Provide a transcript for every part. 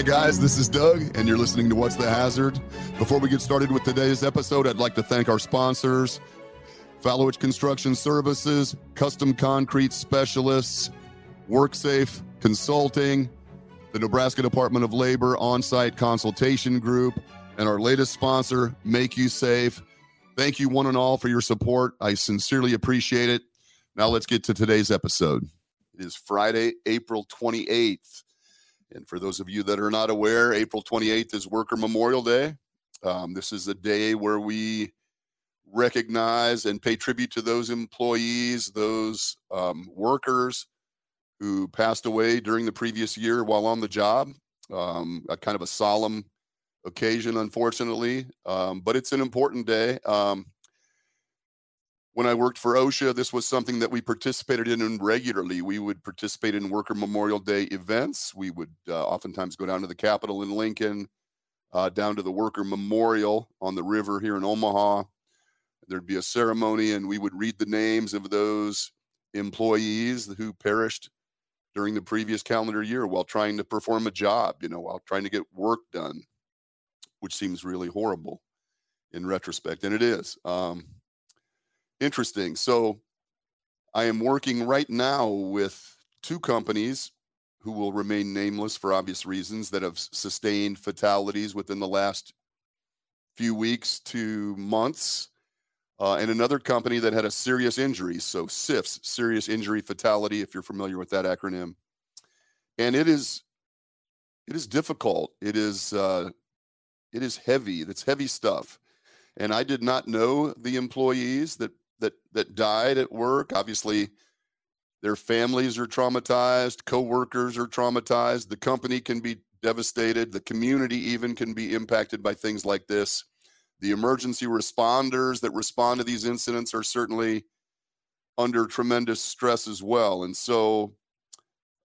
Hi, guys. This is Doug, and you're listening to What's the Hazard. Before we get started with today's episode, I'd like to thank our sponsors Falewitch Construction Services, Custom Concrete Specialists, WorkSafe Consulting, the Nebraska Department of Labor On Site Consultation Group, and our latest sponsor, Mak-U-Safe. Thank you, one and all, for your support. I sincerely appreciate it. Now, let's get to today's episode. It is Friday, April 28th. And for those of you that are not aware, April 28th is Worker Memorial Day. Um, this is a day where we recognize and pay tribute to those employees, those um, workers who passed away during the previous year while on the job. Um, a kind of a solemn occasion, unfortunately, um, but it's an important day. When I worked for OSHA, this was something that we participated in regularly. We would participate in Worker Memorial Day events. We would uh, oftentimes go down to the Capitol in Lincoln, uh, down to the Worker Memorial on the river here in Omaha. There'd be a ceremony, and we would read the names of those employees who perished during the previous calendar year while trying to perform a job, you know, while trying to get work done, which seems really horrible in retrospect. And it is. Um, interesting. So I am working right now with two companies who will remain nameless for obvious reasons that have sustained fatalities within the last few weeks to months. Uh, and another company that had a serious injury. So SIFS, serious injury fatality, if you're familiar with that acronym. And it is, it is difficult. It is, uh, it is heavy. It's heavy stuff. And I did not know the employees that that that died at work. Obviously, their families are traumatized, coworkers are traumatized, the company can be devastated, the community even can be impacted by things like this. The emergency responders that respond to these incidents are certainly under tremendous stress as well. And so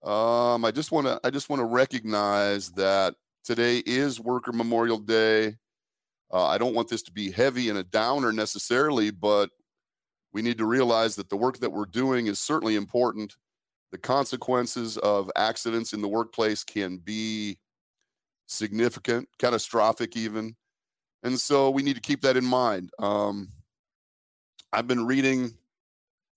um, I just want to I just want to recognize that today is Worker Memorial Day. Uh, I don't want this to be heavy and a downer necessarily, but we need to realize that the work that we're doing is certainly important. The consequences of accidents in the workplace can be significant, catastrophic, even. And so we need to keep that in mind. Um, I've been reading.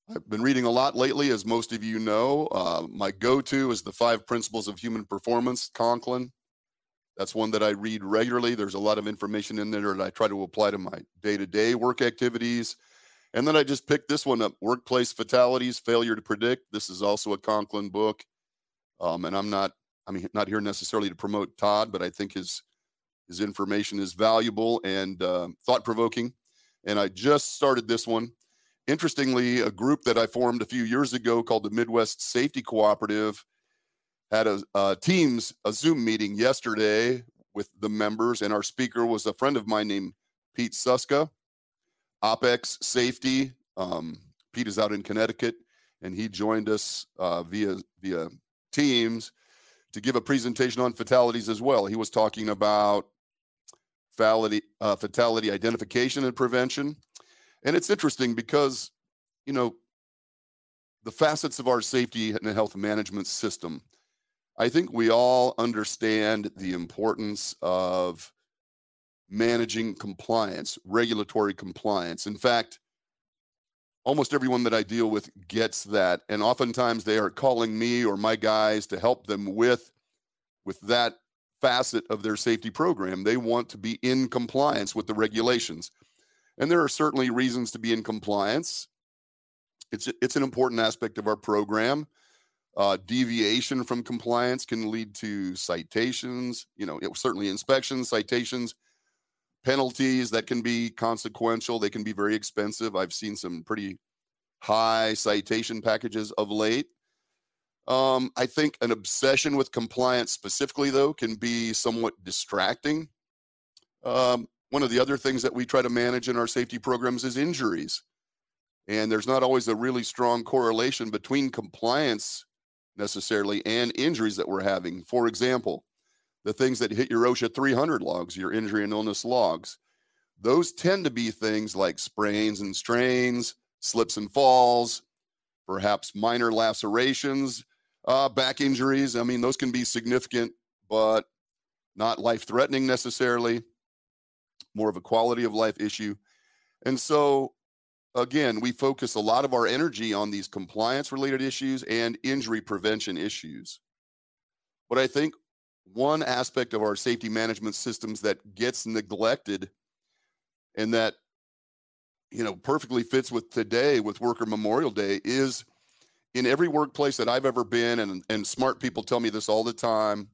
I've been reading a lot lately, as most of you know. Uh, my go-to is the Five Principles of Human Performance, Conklin. That's one that I read regularly. There's a lot of information in there that I try to apply to my day-to-day work activities and then I just picked this one up Workplace Fatalities Failure to Predict. This is also a Conklin book. Um, and I'm not, I mean, not here necessarily to promote Todd, but I think his his information is valuable and uh, thought provoking. And I just started this one. Interestingly, a group that I formed a few years ago called the Midwest Safety Cooperative had a, a Teams, a Zoom meeting yesterday with the members, and our speaker was a friend of mine named Pete Suska OPEX safety. Um, Pete is out in Connecticut, and he joined us uh, via via Teams to give a presentation on fatalities as well. He was talking about fatality, uh, fatality identification and prevention, and it's interesting because you know the facets of our safety and health management system. I think we all understand the importance of managing compliance, regulatory compliance. In fact, almost everyone that I deal with gets that. And oftentimes they are calling me or my guys to help them with, with that facet of their safety program. They want to be in compliance with the regulations. And there are certainly reasons to be in compliance. It's, it's an important aspect of our program. Uh, deviation from compliance can lead to citations, you know, it, certainly inspections, citations, penalties that can be consequential. They can be very expensive. I've seen some pretty high citation packages of late. Um, I think an obsession with compliance specifically, though, can be somewhat distracting. Um, one of the other things that we try to manage in our safety programs is injuries. And there's not always a really strong correlation between compliance necessarily and injuries that we're having. For example, the things that hit your OSHA 300 logs, your injury and illness logs. Those tend to be things like sprains and strains, slips and falls, perhaps minor lacerations, uh, back injuries. I mean, those can be significant, but not life threatening necessarily, more of a quality of life issue. And so, again, we focus a lot of our energy on these compliance related issues and injury prevention issues. But I think one aspect of our safety management systems that gets neglected and that you know perfectly fits with today with worker memorial day is in every workplace that i've ever been and, and smart people tell me this all the time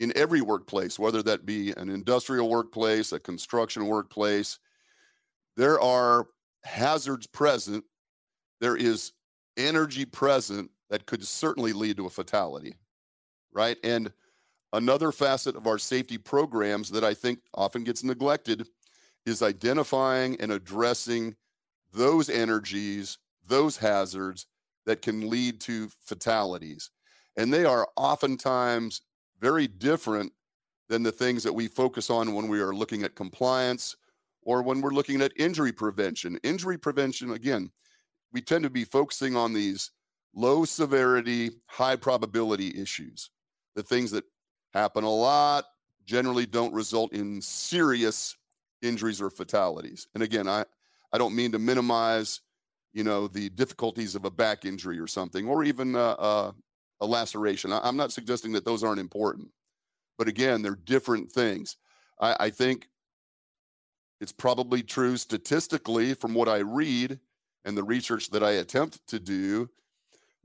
in every workplace whether that be an industrial workplace a construction workplace there are hazards present. There is energy present that could certainly lead to a fatality right? And Another facet of our safety programs that I think often gets neglected is identifying and addressing those energies, those hazards that can lead to fatalities. And they are oftentimes very different than the things that we focus on when we are looking at compliance or when we're looking at injury prevention. Injury prevention, again, we tend to be focusing on these low severity, high probability issues, the things that happen a lot, generally don't result in serious injuries or fatalities. And again, I, I don't mean to minimize, you know, the difficulties of a back injury or something, or even a, laceration. I, I'm not suggesting that those aren't important, but again, they're different things. I, I think it's probably true statistically from what I read and the research that I attempt to do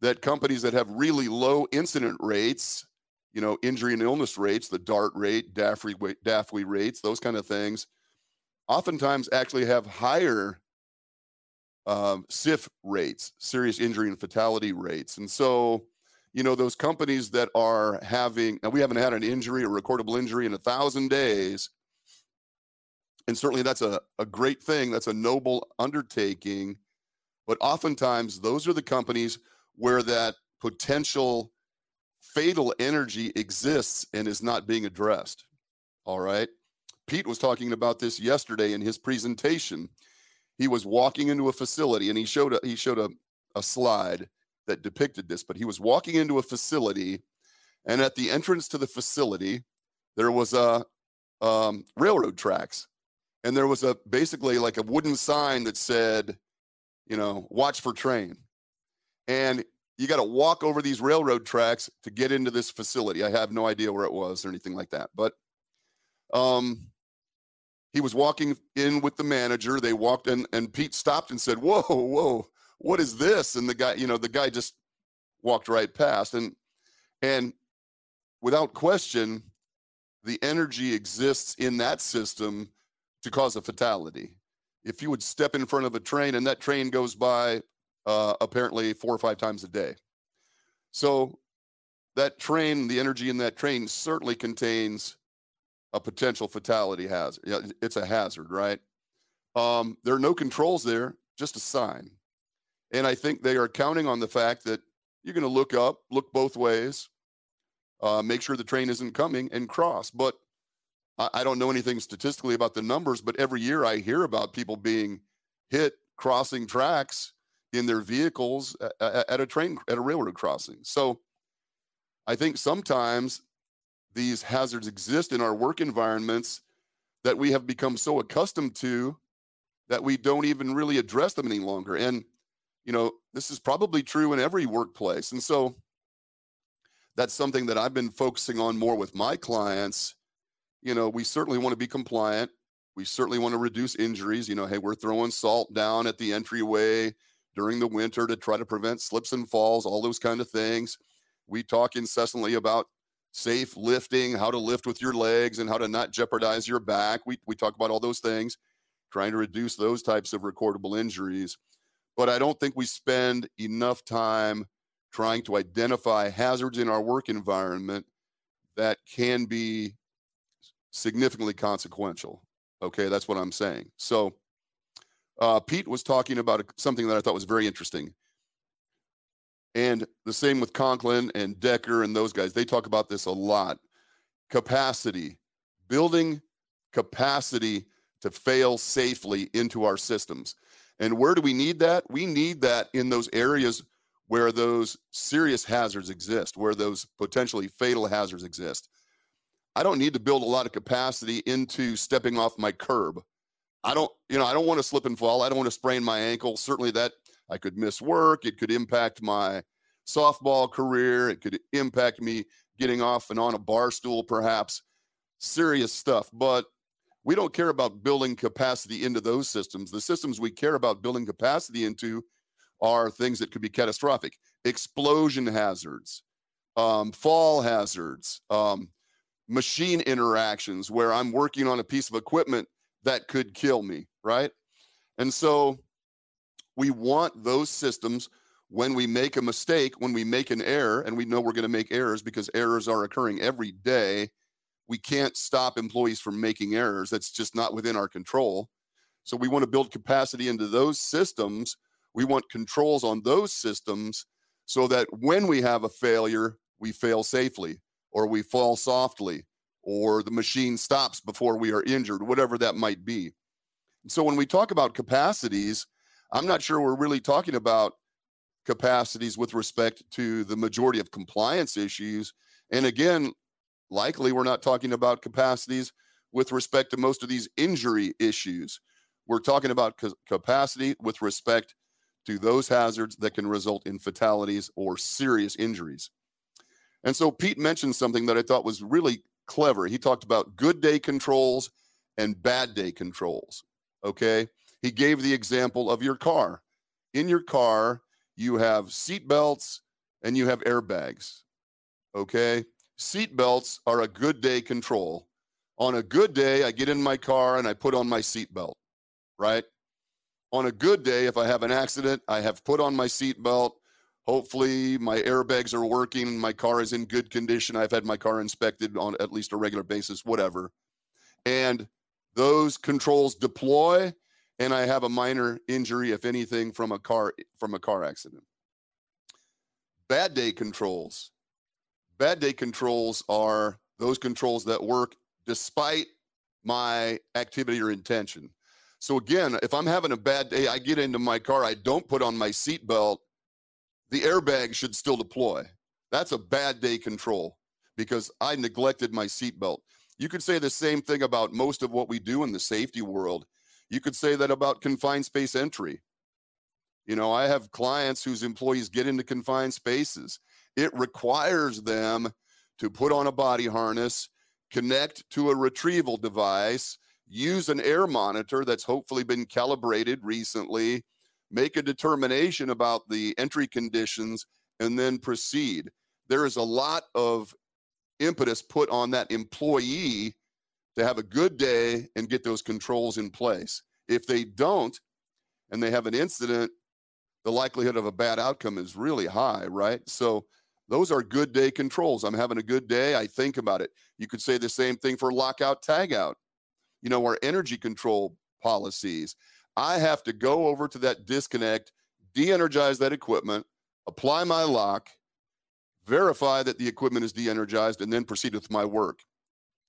that companies that have really low incident rates you know, injury and illness rates, the DART rate, DAFWE, DAFWE rates, those kind of things, oftentimes actually have higher um, SIF rates, serious injury and fatality rates. And so, you know, those companies that are having, we haven't had an injury, a recordable injury in a thousand days. And certainly that's a, a great thing. That's a noble undertaking. But oftentimes, those are the companies where that potential fatal energy exists and is not being addressed. All right. Pete was talking about this yesterday in his presentation. He was walking into a facility and he showed a, he showed a, a slide that depicted this, but he was walking into a facility and at the entrance to the facility, there was a um, railroad tracks and there was a basically like a wooden sign that said, you know, watch for train. And you got to walk over these railroad tracks to get into this facility. I have no idea where it was or anything like that. But um, he was walking in with the manager. They walked in, and Pete stopped and said, "Whoa, whoa, what is this?" And the guy, you know, the guy just walked right past. And and without question, the energy exists in that system to cause a fatality. If you would step in front of a train and that train goes by uh, apparently four or five times a day. So that train, the energy in that train certainly contains a potential fatality hazard. Yeah, it's a hazard, right? Um, there are no controls there, just a sign. And I think they are counting on the fact that you're going to look up, look both ways, uh, make sure the train isn't coming, and cross. But I, I don't know anything statistically about the numbers, but every year I hear about people being hit crossing tracks in their vehicles at a train at a railroad crossing. So I think sometimes these hazards exist in our work environments that we have become so accustomed to that we don't even really address them any longer. And you know, this is probably true in every workplace. And so that's something that I've been focusing on more with my clients. You know, we certainly want to be compliant. We certainly want to reduce injuries. You know, hey, we're throwing salt down at the entryway during the winter to try to prevent slips and falls, all those kind of things. We talk incessantly about safe lifting, how to lift with your legs, and how to not jeopardize your back. We, we talk about all those things, trying to reduce those types of recordable injuries. But I don't think we spend enough time trying to identify hazards in our work environment that can be significantly consequential. Okay, that's what I'm saying. So, uh, Pete was talking about something that I thought was very interesting. And the same with Conklin and Dekker and those guys. They talk about this a lot. Capacity, building capacity to fail safely into our systems. And where do we need that? We need that in those areas where those serious hazards exist, where those potentially fatal hazards exist. I don't need to build a lot of capacity into stepping off my curb. I don't, you know, I don't want to slip and fall. I don't want to sprain my ankle. Certainly that I could miss work. It could impact my softball career. It could impact me getting off and on a bar stool, perhaps. Serious stuff. But we don't care about building capacity into those systems. The systems we care about building capacity into are things that could be catastrophic explosion hazards, um, fall hazards, um, machine interactions where I'm working on a piece of equipment that could kill me, right? And so we want those systems when we make a mistake, when we make an error, and we know we're going to make errors because errors are occurring every day. We can't stop employees from making errors. That's just not within our control. So we want to build capacity into those systems. We want controls on those systems so that when we have a failure, we fail safely or we fall softly or the machine stops before we are injured, whatever that might be. So when we talk about capacities, I'm not sure we're really talking about capacities with respect to the majority of compliance issues. And again, likely we're not talking about capacities with respect to most of these injury issues. We're talking about ca- capacity with respect to those hazards that can result in fatalities or serious injuries. And so Pete mentioned something that I thought was really clever. He talked about good day controls and bad day controls. Okay. He gave the example of your car. In your car, you have seat belts and you have airbags. Okay. Seat belts are a good day control. On a good day, I get in my car and I put on my seat belt, right? On a good day, if I have an accident, I have put on my seat belt. Hopefully, my airbags are working. My car is in good condition. I've had my car inspected on at least a regular basis, whatever. And those controls deploy and I have a minor injury, if anything, from a car from a car accident. Bad day controls. Bad day controls are those controls that work despite my activity or intention. So again, if I'm having a bad day, I get into my car, I don't put on my seatbelt, the airbag should still deploy. That's a bad day control because I neglected my seatbelt. You could say the same thing about most of what we do in the safety world. You could say that about confined space entry. You know, I have clients whose employees get into confined spaces. It requires them to put on a body harness, connect to a retrieval device, use an air monitor that's hopefully been calibrated recently, make a determination about the entry conditions, and then proceed. There is a lot of impetus put on that employee to have a good day and get those controls in place. If they don't, and they have an incident, the likelihood of a bad outcome is really high, right? So those are good day controls. I'm having a good day. I think about it. You could say the same thing for lockout, tagout. You know, our energy control policies. I have to go over to that disconnect, de energize that equipment, apply my lock, verify that the equipment is de energized, and then proceed with my work.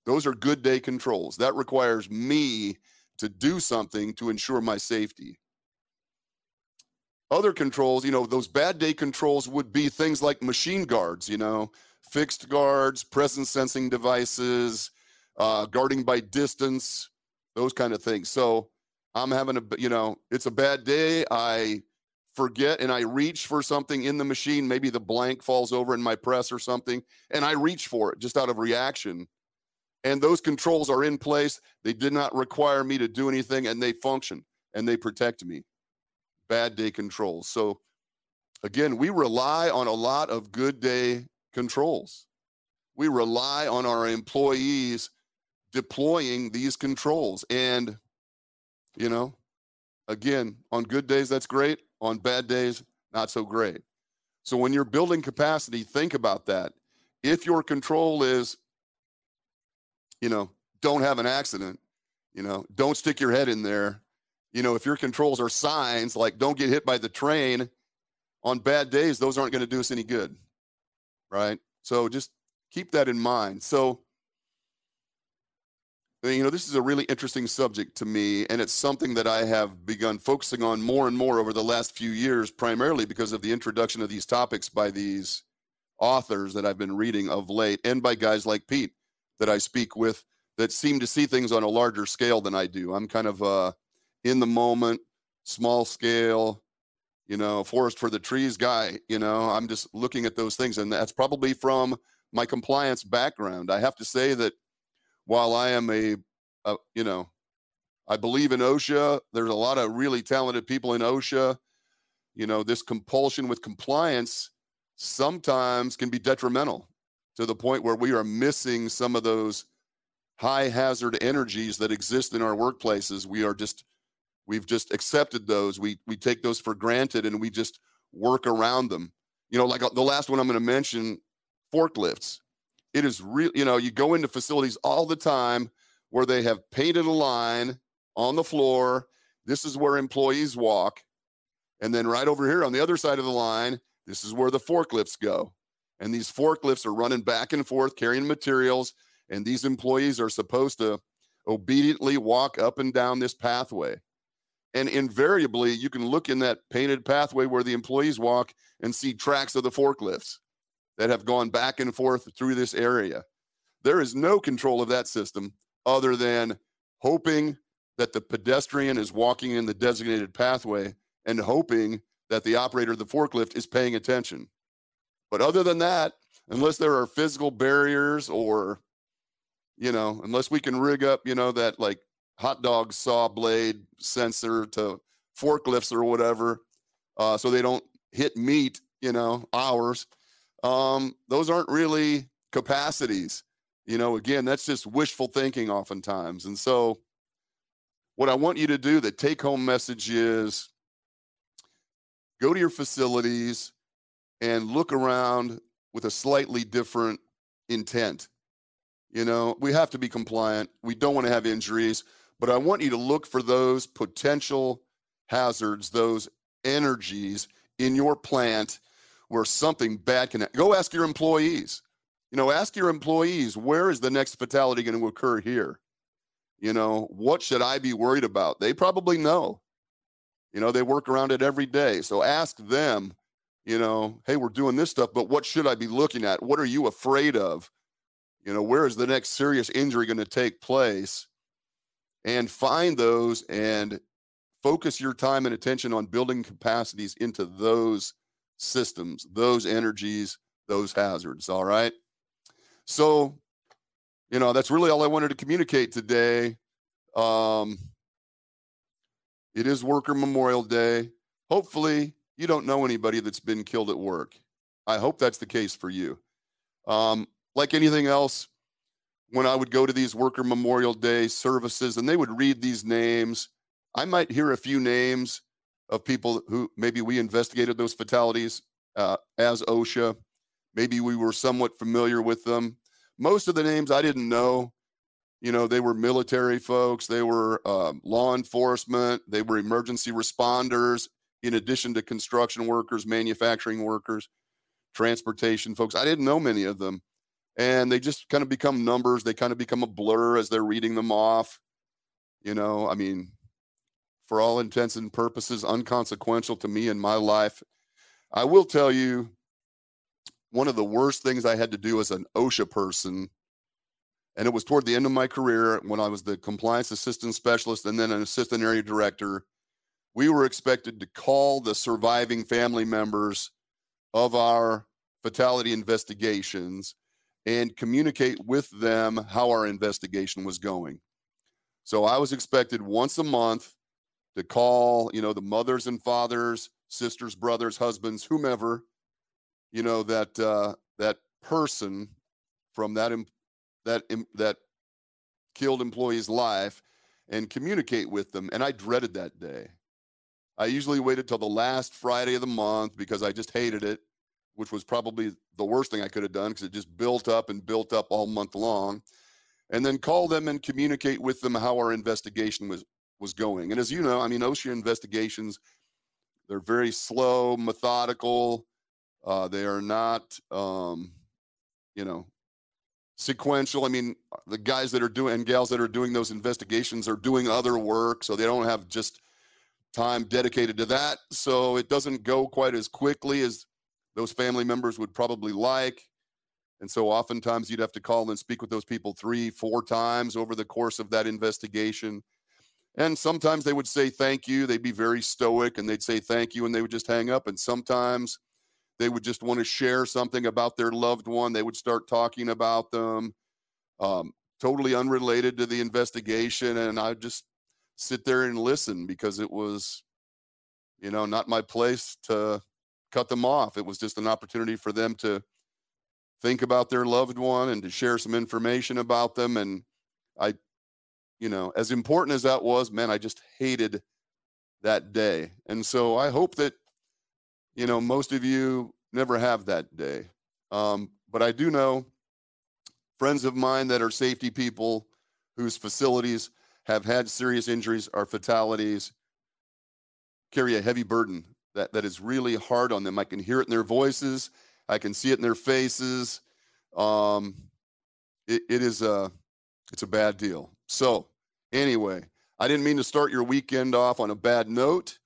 Those are good day controls. That requires me to do something to ensure my safety. Other controls, you know, those bad day controls would be things like machine guards, you know, fixed guards, presence sensing devices, uh, guarding by distance, those kind of things. So I'm having a, you know, it's a bad day. I forget and I reach for something in the machine. Maybe the blank falls over in my press or something, and I reach for it just out of reaction and those controls are in place. They did not require me to do anything and they function and they protect me. Bad day controls. So, again, we rely on a lot of good day controls. We rely on our employees deploying these controls. And, you know, again, on good days, that's great. On bad days, not so great. So, when you're building capacity, think about that. If your control is you know, don't have an accident, you know, don't stick your head in there. You know, if your controls are signs like don't get hit by the train on bad days, those aren't going to do us any good. Right. So just keep that in mind. So, you know, this is a really interesting subject to me, and it's something that I have begun focusing on more and more over the last few years, primarily because of the introduction of these topics by these authors that I've been reading of late and by guys like Pete that I speak with that seem to see things on a larger scale than I do. I'm kind of uh, in the moment, small scale, you know, forest for the trees guy. You know, I'm just looking at those things, and that's probably from my compliance background. I have to say that while I am a, a you know, I believe in OSHA. There's a lot of really talented people in OSHA. You know, this compulsion with compliance sometimes can be detrimental to the point where we are missing some of those high hazard energies that exist in our workplaces. We are just we've just accepted those. We we take those for granted and we just work around them. You know, like uh, the last one I'm going to mention, forklifts. It is real, you know, you go into facilities all the time where they have painted a line on the floor. This is where employees walk. And then right over here on the other side of the line, this is where the forklifts go. And these forklifts are running back and forth carrying materials. And these employees are supposed to obediently walk up and down this pathway. And invariably, you can look in that painted pathway where the employees walk and see tracks of the forklifts that have gone back and forth through this area. There is no control of that system other than hoping that the pedestrian is walking in the designated pathway and hoping that the operator of the forklift is paying attention. But other than that, unless there are physical barriers or, you know, unless we can rig up, you know, that like hot dog saw blade sensor to forklifts or whatever, uh, so they don't hit meat, you know, hours. Um, those aren't really capacities. You know, again, that's just wishful thinking oftentimes. And so, what I want you to do, the take home message is go to your facilities and look around with a slightly different intent. You know, we have to be compliant. We don't want to have injuries, but I want you to look for those potential hazards, those energies in your plant where something bad can happen. go ask your employees. You know, ask your employees, where is the next fatality going to occur here? You know, what should I be worried about? They probably know. You know, they work around it every day. So ask them, you know, hey, we're doing this stuff, but what should I be looking at? What are you afraid of? You know, where is the next serious injury going to take place? And find those and focus your time and attention on building capacities into those systems, those energies, those hazards. All right. So, you know, that's really all I wanted to communicate today. Um, it is Worker Memorial Day. Hopefully, you don't know anybody that's been killed at work. I hope that's the case for you. Um, like anything else, when I would go to these Worker Memorial Day services and they would read these names, I might hear a few names of people who maybe we investigated those fatalities uh, as OSHA. Maybe we were somewhat familiar with them. Most of the names I didn't know you know, they were military folks, they were um, law enforcement, they were emergency responders, in addition to construction workers, manufacturing workers, transportation folks. I didn't know many of them. And they just kind of become numbers. They kind of become a blur as they're reading them off. You know, I mean, for all intents and purposes, unconsequential to me in my life. I will tell you, one of the worst things I had to do as an OSHA person and it was toward the end of my career when I was the compliance assistant specialist and then an assistant area director. We were expected to call the surviving family members of our fatality investigations and communicate with them how our investigation was going. So I was expected once a month to call, you know, the mothers and fathers, sisters, brothers, husbands, whomever, you know, that uh, that person from that that that killed employee's life and communicate with them. And I dreaded that day. I usually waited till the last Friday of the month because I just hated it, which was probably the worst thing I could have done because it just built up and built up all month long. And then call them and communicate with them how our investigation was was going. And as you know, I mean, OSHA investigations, they're very slow, methodical. Uh, they are not, um, you know, sequential. I mean, the guys that are doing and gals that are doing those investigations are doing other work, so they don't have just time dedicated to that. So it doesn't go quite as quickly as those family members would probably like. And so oftentimes you'd have to call and speak with those people three, four times over the course of that investigation. And sometimes they would say thank you. They'd be very stoic and they'd say thank you and they would just hang up. And sometimes they would just want to share something about their loved one. They would start talking about them, um, totally unrelated to the investigation. And I'd just sit there and listen because it was, you know, not my place to cut them off. It was just an opportunity for them to think about their loved one and to share some information about them. And I you know, as important as that was, man, I just hated that day. And so I hope that, you know, most of you never have that day. Um, but I do know friends of mine that are safety people whose facilities have had serious injuries or fatalities carry a heavy burden that, that is really hard on them. I can hear it in their voices. I can see it in their faces. Um, it, it is a, it's a bad deal. So Anyway, I didn't mean to start your weekend off on a bad note.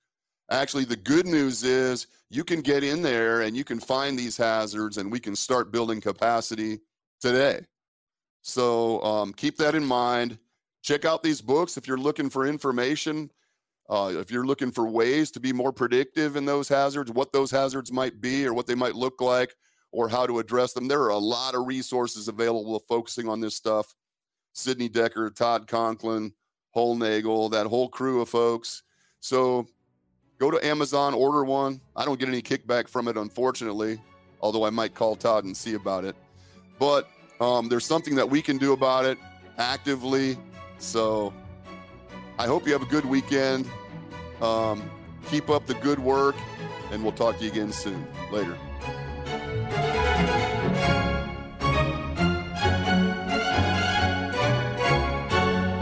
Actually, the good news is you can get in there and you can find these hazards and we can start building capacity today. So um, keep that in mind. Check out these books if you're looking for information. Uh, if you're looking for ways to be more predictive in those hazards, what those hazards might be or what they might look like or how to address them, there are a lot of resources available focusing on this stuff. Sidney Dekker, Todd Conklin, Hollnagel, that whole crew of folks. So go to Amazon, order one. I don't get any kickback from it, unfortunately, although I might call Todd and see about it. But um, there's something that we can do about it actively. So I hope you have a good weekend. Um, keep up the good work, and we'll talk to you again soon. Later.